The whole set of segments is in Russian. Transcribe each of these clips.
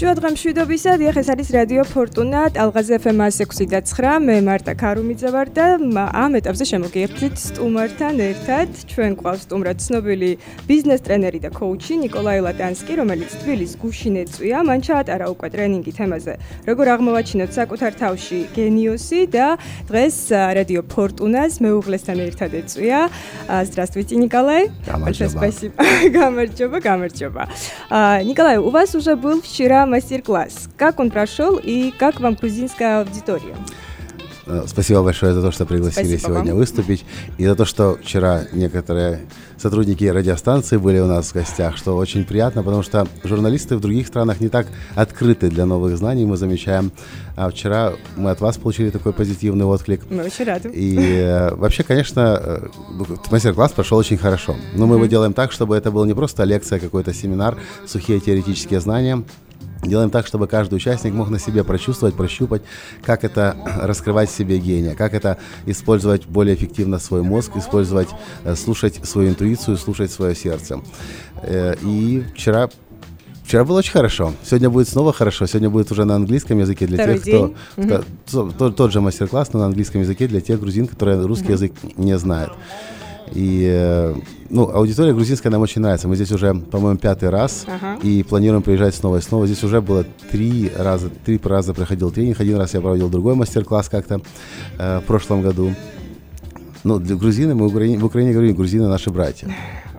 შუადღე მშვიდობისა, დიახ, ეს არის რადიო ფორტუნა, ტალღაზე FM 106.9. მე მარტა ქარუმიძე ვარ და ამ ეტაპზე შემოგიერთით სტუმართან ერთად. ჩვენ ყავს სტუმრად ცნობილი ბიზნეს ტრენერი და კოუჩი ნიკოლაი ლატანსკი, რომელიც თბილის გუშინ ეწვია. მან ჩაატარა უკვე ტრენინგი თემაზე, როგორ აღმოვაჩინოთ საკუთარ თავში გენიოსი და დღეს რადიო ფორტუნას მეუღლესთან ერთად ეწვია. Здравствуйте, Николай. Большое спасибо. გამარჯობა, გამარჯობა. Николай, у вас уже был вчера мастер-класс. Как он прошел и как вам грузинская аудитория? Э, спасибо большое за то, что пригласили Спасибо сегодня вам. выступить. И за то, что вчера некоторые сотрудники радиостанции были у нас в гостях, что очень приятно, потому что журналисты в других странах не так открыты для новых знаний, мы замечаем. А вчера мы от вас получили такой позитивный отклик. Мы очень рады. И э, вообще, конечно, э, мастер-класс прошел очень хорошо. Но мы mm-hmm. его делаем так, чтобы это был не просто лекция, какой-то семинар, сухие теоретические знания, Делаем так, чтобы каждый участник мог на себе прочувствовать, прощупать, как это раскрывать в себе гения, как это использовать более эффективно свой мозг, использовать, э, слушать свою интуицию, слушать свое сердце. Э, и вчера Вчера было очень хорошо. Сегодня будет снова хорошо. Сегодня будет уже на английском языке для Второй тех, кто, кто угу. тот, тот же мастер-класс, но на английском языке для тех грузин, которые русский угу. язык не знают. И э, ну, аудитория грузинская нам очень нравится. Мы здесь уже, по-моему, пятый раз ага. и планируем приезжать снова и снова. Здесь уже было три раза, три раза проходил тренинг. Один раз я проводил другой мастер-класс как-то э, в прошлом году. Ну, для грузины, мы в Украине, в Украине говорим, грузины наши братья.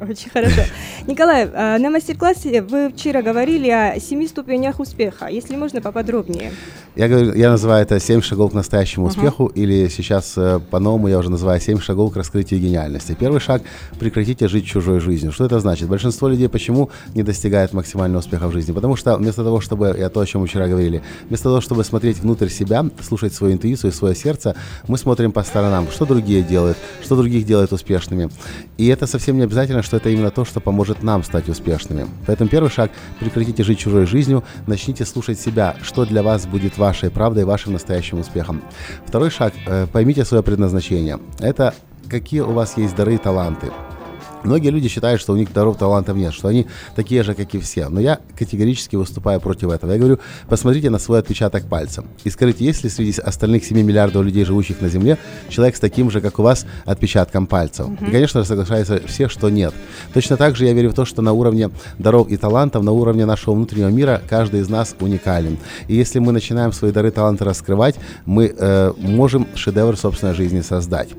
Очень хорошо. Николай, а, на мастер-классе вы вчера говорили о семи ступенях успеха. Если можно, поподробнее. Я, говорю, я называю это «Семь шагов к настоящему успеху», uh-huh. или сейчас э, по-новому я уже называю «Семь шагов к раскрытию гениальности». Первый шаг – прекратите жить чужой жизнью. Что это значит? Большинство людей почему не достигает максимального успеха в жизни? Потому что вместо того, чтобы, я то, о чем мы вчера говорили, вместо того, чтобы смотреть внутрь себя, слушать свою интуицию и свое сердце, мы смотрим по сторонам, что другие делают, что других делает успешными. И это совсем не обязательно, что это именно то, что поможет нам стать успешными. Поэтому первый шаг – прекратите жить чужой жизнью, начните слушать себя, что для вас будет вашей правдой, вашим настоящим успехом. Второй шаг э, – поймите свое предназначение. Это какие у вас есть дары и таланты. Многие люди считают, что у них даров, талантов нет, что они такие же, как и все. Но я категорически выступаю против этого. Я говорю, посмотрите на свой отпечаток пальца и скажите, есть ли среди остальных 7 миллиардов людей, живущих на Земле, человек с таким же, как у вас, отпечатком пальцев? Mm-hmm. И, конечно, соглашаются все, что нет. Точно так же я верю в то, что на уровне даров и талантов, на уровне нашего внутреннего мира, каждый из нас уникален. И если мы начинаем свои дары и таланты раскрывать, мы э, можем шедевр собственной жизни создать.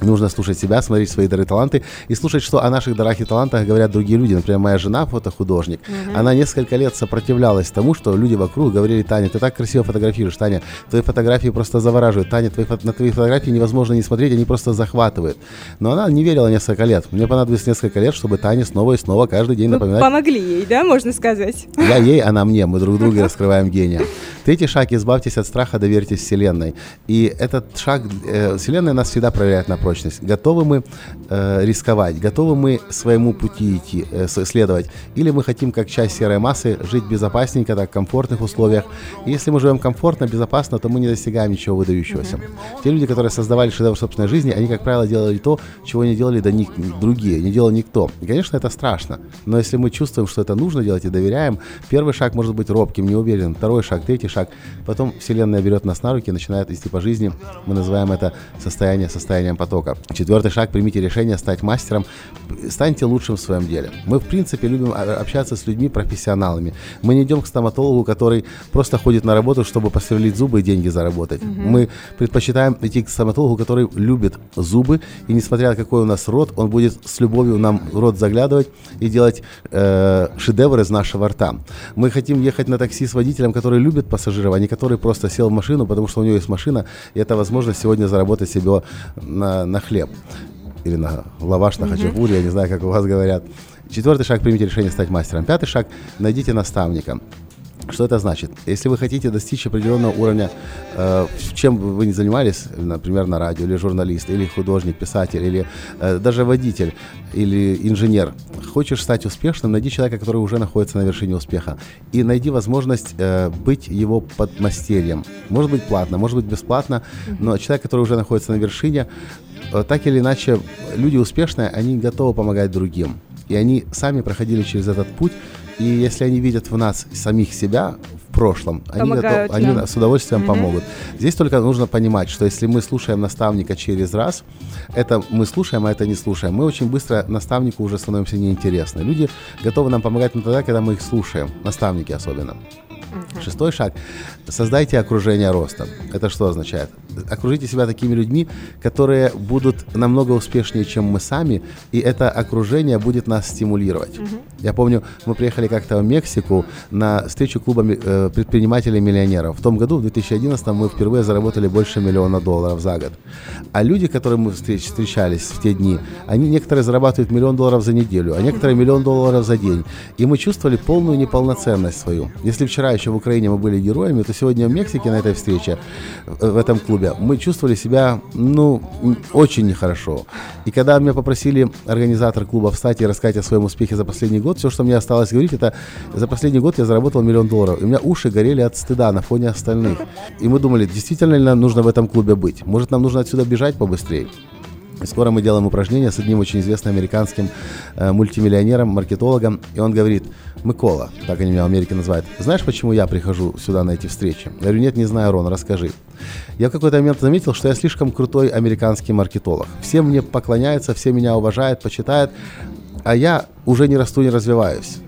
Нужно слушать себя, смотреть свои дары и таланты и слушать, что о наших дарах и талантах говорят другие люди. Например, моя жена, фотохудожник, угу. она несколько лет сопротивлялась тому, что люди вокруг говорили, Таня, ты так красиво фотографируешь, Таня, твои фотографии просто завораживают, Таня, твои, на твои фотографии невозможно не смотреть, они просто захватывают. Но она не верила несколько лет. Мне понадобилось несколько лет, чтобы Таня снова и снова каждый день напоминать. Вы помогли ей, да, можно сказать? Я ей, она мне, мы друг друга раскрываем гения. Третий шаг – избавьтесь от страха, доверьтесь Вселенной. И этот шаг, э, Вселенная нас всегда проверяет на прочность. Готовы мы э, рисковать, готовы мы своему пути идти, э, следовать, или мы хотим, как часть серой массы, жить безопасненько, так, в комфортных условиях. И если мы живем комфортно, безопасно, то мы не достигаем ничего выдающегося. Mm-hmm. Те люди, которые создавали шедевр собственной жизни, они, как правило, делали то, чего не делали до них другие, не делал никто. И, конечно, это страшно. Но если мы чувствуем, что это нужно делать и доверяем, первый шаг может быть робким, неуверенным, второй шаг, третий шаг. Потом Вселенная берет нас на руки, начинает вести по жизни. Мы называем это состояние состоянием потока. Четвертый шаг – примите решение стать мастером. Станьте лучшим в своем деле. Мы, в принципе, любим общаться с людьми профессионалами. Мы не идем к стоматологу, который просто ходит на работу, чтобы посверлить зубы и деньги заработать. Угу. Мы предпочитаем идти к стоматологу, который любит зубы, и несмотря на какой у нас рот, он будет с любовью нам рот заглядывать и делать э, шедевр из нашего рта. Мы хотим ехать на такси с водителем, который любит пассажиров, а не который просто сел в машину, потому что у него есть машина, и это возможность сегодня заработать себе на, на хлеб или на лаваш, на хачапури, я не знаю, как у вас говорят. Четвертый шаг – примите решение стать мастером. Пятый шаг – найдите наставника. Что это значит? Если вы хотите достичь определенного уровня, э, чем бы вы ни занимались, например, на радио, или журналист, или художник, писатель, или э, даже водитель, или инженер, хочешь стать успешным, найди человека, который уже находится на вершине успеха, и найди возможность э, быть его подмастерьем. Может быть платно, может быть бесплатно, но человек, который уже находится на вершине, э, так или иначе, люди успешные, они готовы помогать другим. И они сами проходили через этот путь, и если они видят в нас самих себя в прошлом, они, готов, они с удовольствием mm-hmm. помогут. Здесь только нужно понимать, что если мы слушаем наставника через раз, это мы слушаем, а это не слушаем. Мы очень быстро наставнику уже становимся неинтересны. Люди готовы нам помогать но тогда, когда мы их слушаем, наставники особенно. Угу. Шестой шаг. Создайте окружение роста. Это что означает? Окружите себя такими людьми, которые будут намного успешнее, чем мы сами, и это окружение будет нас стимулировать. Угу. Я помню, мы приехали как-то в Мексику на встречу клуба э, предпринимателей-миллионеров. В том году, в 2011, мы впервые заработали больше миллиона долларов за год. А люди, которые мы встреч, встречались в те дни, они некоторые зарабатывают миллион долларов за неделю, а некоторые миллион долларов за день. И мы чувствовали полную неполноценность свою. Если вчера еще в Украине мы были героями, то сегодня в Мексике на этой встрече, в этом клубе, мы чувствовали себя, ну, очень нехорошо. И когда меня попросили организатор клуба встать и рассказать о своем успехе за последний год, все, что мне осталось говорить, это за последний год я заработал миллион долларов. И у меня уши горели от стыда на фоне остальных. И мы думали, действительно ли нам нужно в этом клубе быть? Может, нам нужно отсюда бежать побыстрее? Скоро мы делаем упражнение с одним очень известным американским э, мультимиллионером, маркетологом, и он говорит, Микола, так они меня в Америке называют, знаешь, почему я прихожу сюда на эти встречи? Я говорю, нет, не знаю, Рон, расскажи. Я в какой-то момент заметил, что я слишком крутой американский маркетолог. Все мне поклоняются, все меня уважают, почитают, а я уже не расту, не развиваюсь.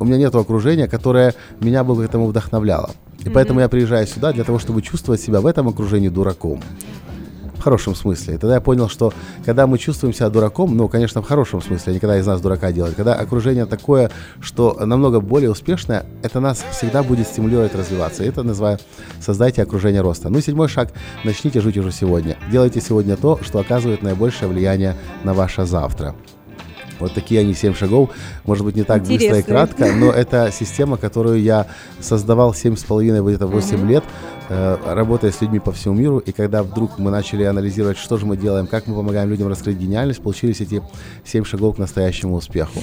У меня нет окружения, которое меня бы к этому вдохновляло. И mm-hmm. поэтому я приезжаю сюда для того, чтобы чувствовать себя в этом окружении дураком хорошем смысле. И тогда я понял, что когда мы чувствуем себя дураком, ну, конечно, в хорошем смысле, никогда из нас дурака делать, когда окружение такое, что намного более успешное, это нас всегда будет стимулировать развиваться. И это называю создайте окружение роста. Ну, седьмой шаг. Начните жить уже сегодня. Делайте сегодня то, что оказывает наибольшее влияние на ваше завтра. Вот такие они семь шагов. Может быть, не так Интересно. быстро и кратко, но это система, которую я создавал семь с половиной, где-то 8 uh-huh. лет, э, работая с людьми по всему миру. И когда вдруг мы начали анализировать, что же мы делаем, как мы помогаем людям раскрыть гениальность, получились эти семь шагов к настоящему успеху.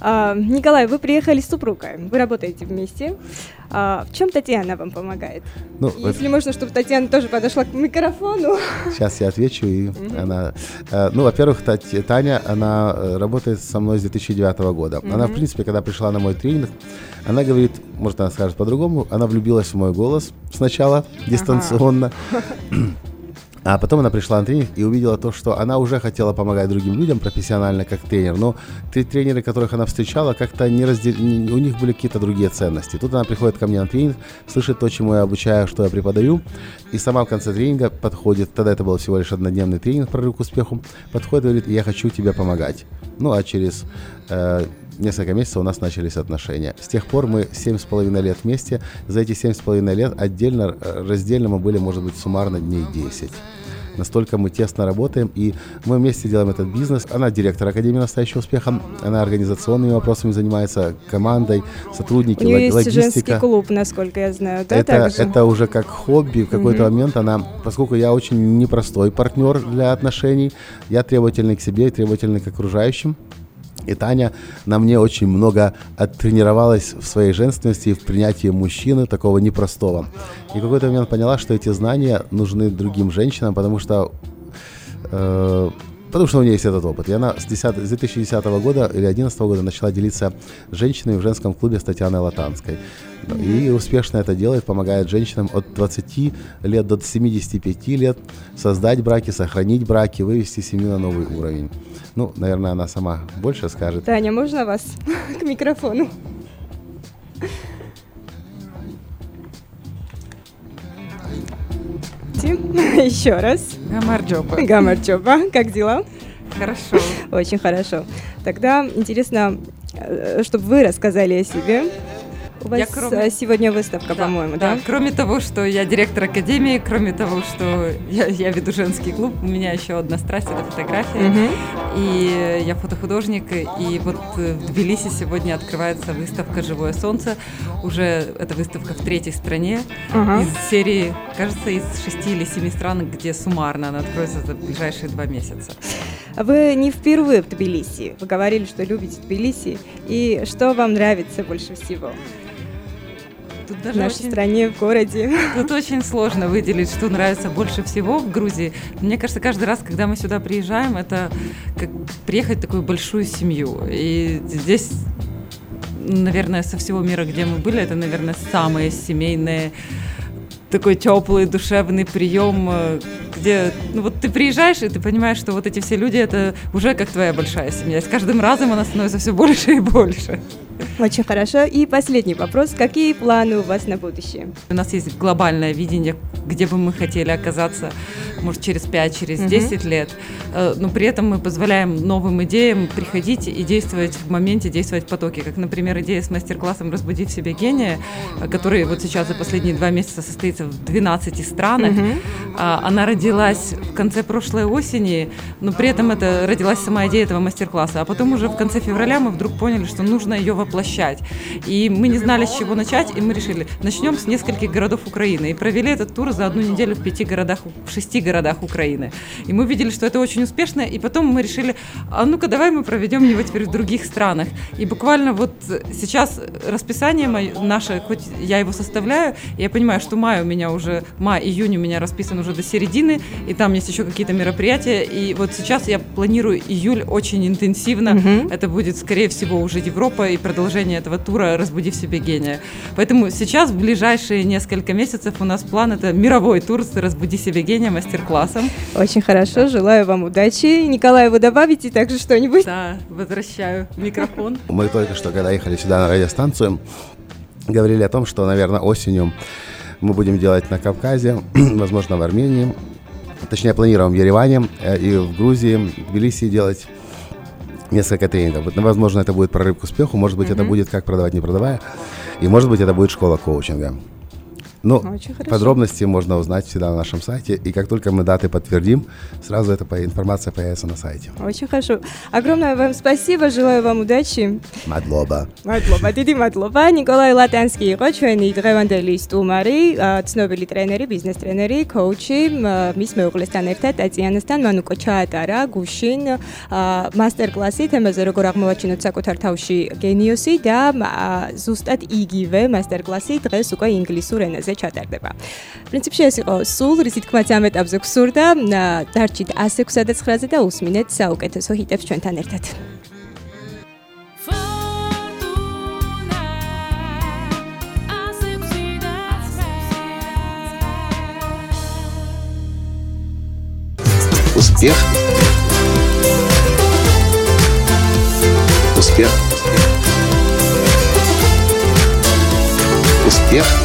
А, Николай, вы приехали с супругой, вы работаете вместе. А, в чем Татьяна вам помогает? Ну, Если это... можно, чтобы Татьяна тоже подошла к микрофону. Сейчас я отвечу, и угу. она... Э, ну, во-первых, Таня, она э, работает со мной с 2009 года. Угу. Она, в принципе, когда пришла на мой тренинг, она говорит, может, она скажет по-другому, она влюбилась в мой голос сначала, дистанционно. Ага. А потом она пришла на тренинг и увидела то, что она уже хотела помогать другим людям профессионально как тренер, но те тренеры, которых она встречала, как-то не раздел... у них были какие-то другие ценности. Тут она приходит ко мне на тренинг, слышит то, чему я обучаю, что я преподаю, и сама в конце тренинга подходит, тогда это был всего лишь однодневный тренинг прорыв к успеху, подходит и говорит, я хочу тебе помогать. Ну, а через э, несколько месяцев у нас начались отношения. С тех пор мы семь с половиной лет вместе. За эти семь с половиной лет отдельно, э, раздельно мы были, может быть, суммарно дней 10 настолько мы тесно работаем, и мы вместе делаем этот бизнес. Она директор Академии настоящего успеха, она организационными вопросами занимается, командой, сотрудники, У нее есть женский клуб, насколько я знаю, да, это, это уже как хобби, в какой-то mm-hmm. момент она, поскольку я очень непростой партнер для отношений, я требовательный к себе и требовательный к окружающим, и Таня на мне очень много оттренировалась в своей женственности и в принятии мужчины, такого непростого. И какой-то момент поняла, что эти знания нужны другим женщинам, потому что э, Потому что у нее есть этот опыт. И она с, 10, с 2010 года или 2011 года начала делиться с женщинами в женском клубе с Татьяной Латанской. И успешно это делает, помогает женщинам от 20 лет до 75 лет создать браки, сохранить браки, вывести семью на новый уровень. Ну, наверное, она сама больше скажет. Таня, можно вас к микрофону? Еще раз. Гамарджоба. Гамарджоба. Как дела? Хорошо. Очень хорошо. Тогда интересно, э, чтобы вы рассказали о себе. У вас кроме... сегодня выставка, да, по-моему, да? Да, кроме того, что я директор академии, кроме того, что я, я веду женский клуб, у меня еще одна страсть – это фотография. Угу. И я фотохудожник, и вот в Тбилиси сегодня открывается выставка «Живое солнце». Уже эта выставка в третьей стране угу. из серии, кажется, из шести или семи стран, где суммарно она откроется за ближайшие два месяца. Вы не впервые в Тбилиси. Вы говорили, что любите Тбилиси. И что вам нравится больше всего? Тут даже в нашей очень, стране, в городе. Тут очень сложно выделить, что нравится больше всего в Грузии. Мне кажется, каждый раз, когда мы сюда приезжаем, это как приехать в такую большую семью. И здесь наверное, со всего мира, где мы были, это, наверное, самые семейные такой теплый, душевный прием, э, где ну, вот ты приезжаешь, и ты понимаешь, что вот эти все люди это уже как твоя большая семья. И с каждым разом она становится все больше и больше. Очень хорошо. И последний вопрос. Какие планы у вас на будущее? У нас есть глобальное видение, где бы мы хотели оказаться, может, через 5, через 10 угу. лет. Э, но при этом мы позволяем новым идеям приходить и действовать в моменте, действовать в потоке. Как, например, идея с мастер-классом «Разбуди в себе гения», который вот сейчас за последние два месяца состоится в 12 странах. Угу. Она родилась в конце прошлой осени, но при этом это родилась сама идея этого мастер-класса. А потом уже в конце февраля мы вдруг поняли, что нужно ее воплощать. И мы не знали, с чего начать, и мы решили, начнем с нескольких городов Украины. И провели этот тур за одну неделю в пяти городах, в шести городах Украины. И мы видели, что это очень успешно, и потом мы решили, а ну-ка давай мы проведем его теперь в других странах. И буквально вот сейчас расписание мое, наше, хоть я его составляю, я понимаю, что май у меня уже, май-июнь у меня расписан уже до середины, и там есть еще какие-то мероприятия, и вот сейчас я планирую июль очень интенсивно, угу. это будет, скорее всего, уже Европа и продолжение этого тура «Разбуди в себе гения». Поэтому сейчас, в ближайшие несколько месяцев, у нас план – это мировой тур с «Разбуди себе гения» мастер-классом. Очень хорошо, желаю вам удачи. Николай, вы добавите также что-нибудь? Да, возвращаю микрофон. Мы только что, когда ехали сюда на радиостанцию, говорили о том, что, наверное, осенью мы будем делать на Кавказе, возможно, в Армении. Точнее, планируем в Ереване э, и в Грузии, в Тбилиси делать несколько тренингов. Вот, возможно, это будет прорыв к успеху, может быть, mm-hmm. это будет как продавать, не продавая, и может быть, это будет школа коучинга. Ну, подробности можно узнать всегда на нашем сайте. И как только мы даты подтвердим, сразу эта информация появится на сайте. Очень хорошо. Огромное вам спасибо. Желаю вам удачи. Мадлоба. Мадлоба. Დიდი მადლობა. ნიკოლაი ლატანსკი იყო ჩვენი დღევანდელი სტუმარი, ცნობილი ტრენერი, ბიზნეს ტრენერი, კოუჩი. მის მეუღლესთან ერთად ტატიანასთან მან უკვე ჩაატარა გუშინ მასტერკლასი თემაზე როგორ აღმოვაჩინოთ საკუთარ თავში გენიოსი და ზუსტად იგივე მასტერკლასი დღეს უკვე ინგლისურ ენაზე ჩატარდება. პრინციპში ეს იყო სულ, რისი თქმაც ამ ეტაპზე გსურდა, დარჩით 106 და 9-ზე და უსმინეთ საუკეთესო ჰიტებს ჩვენთან ერთად. Успех. Успех. Успех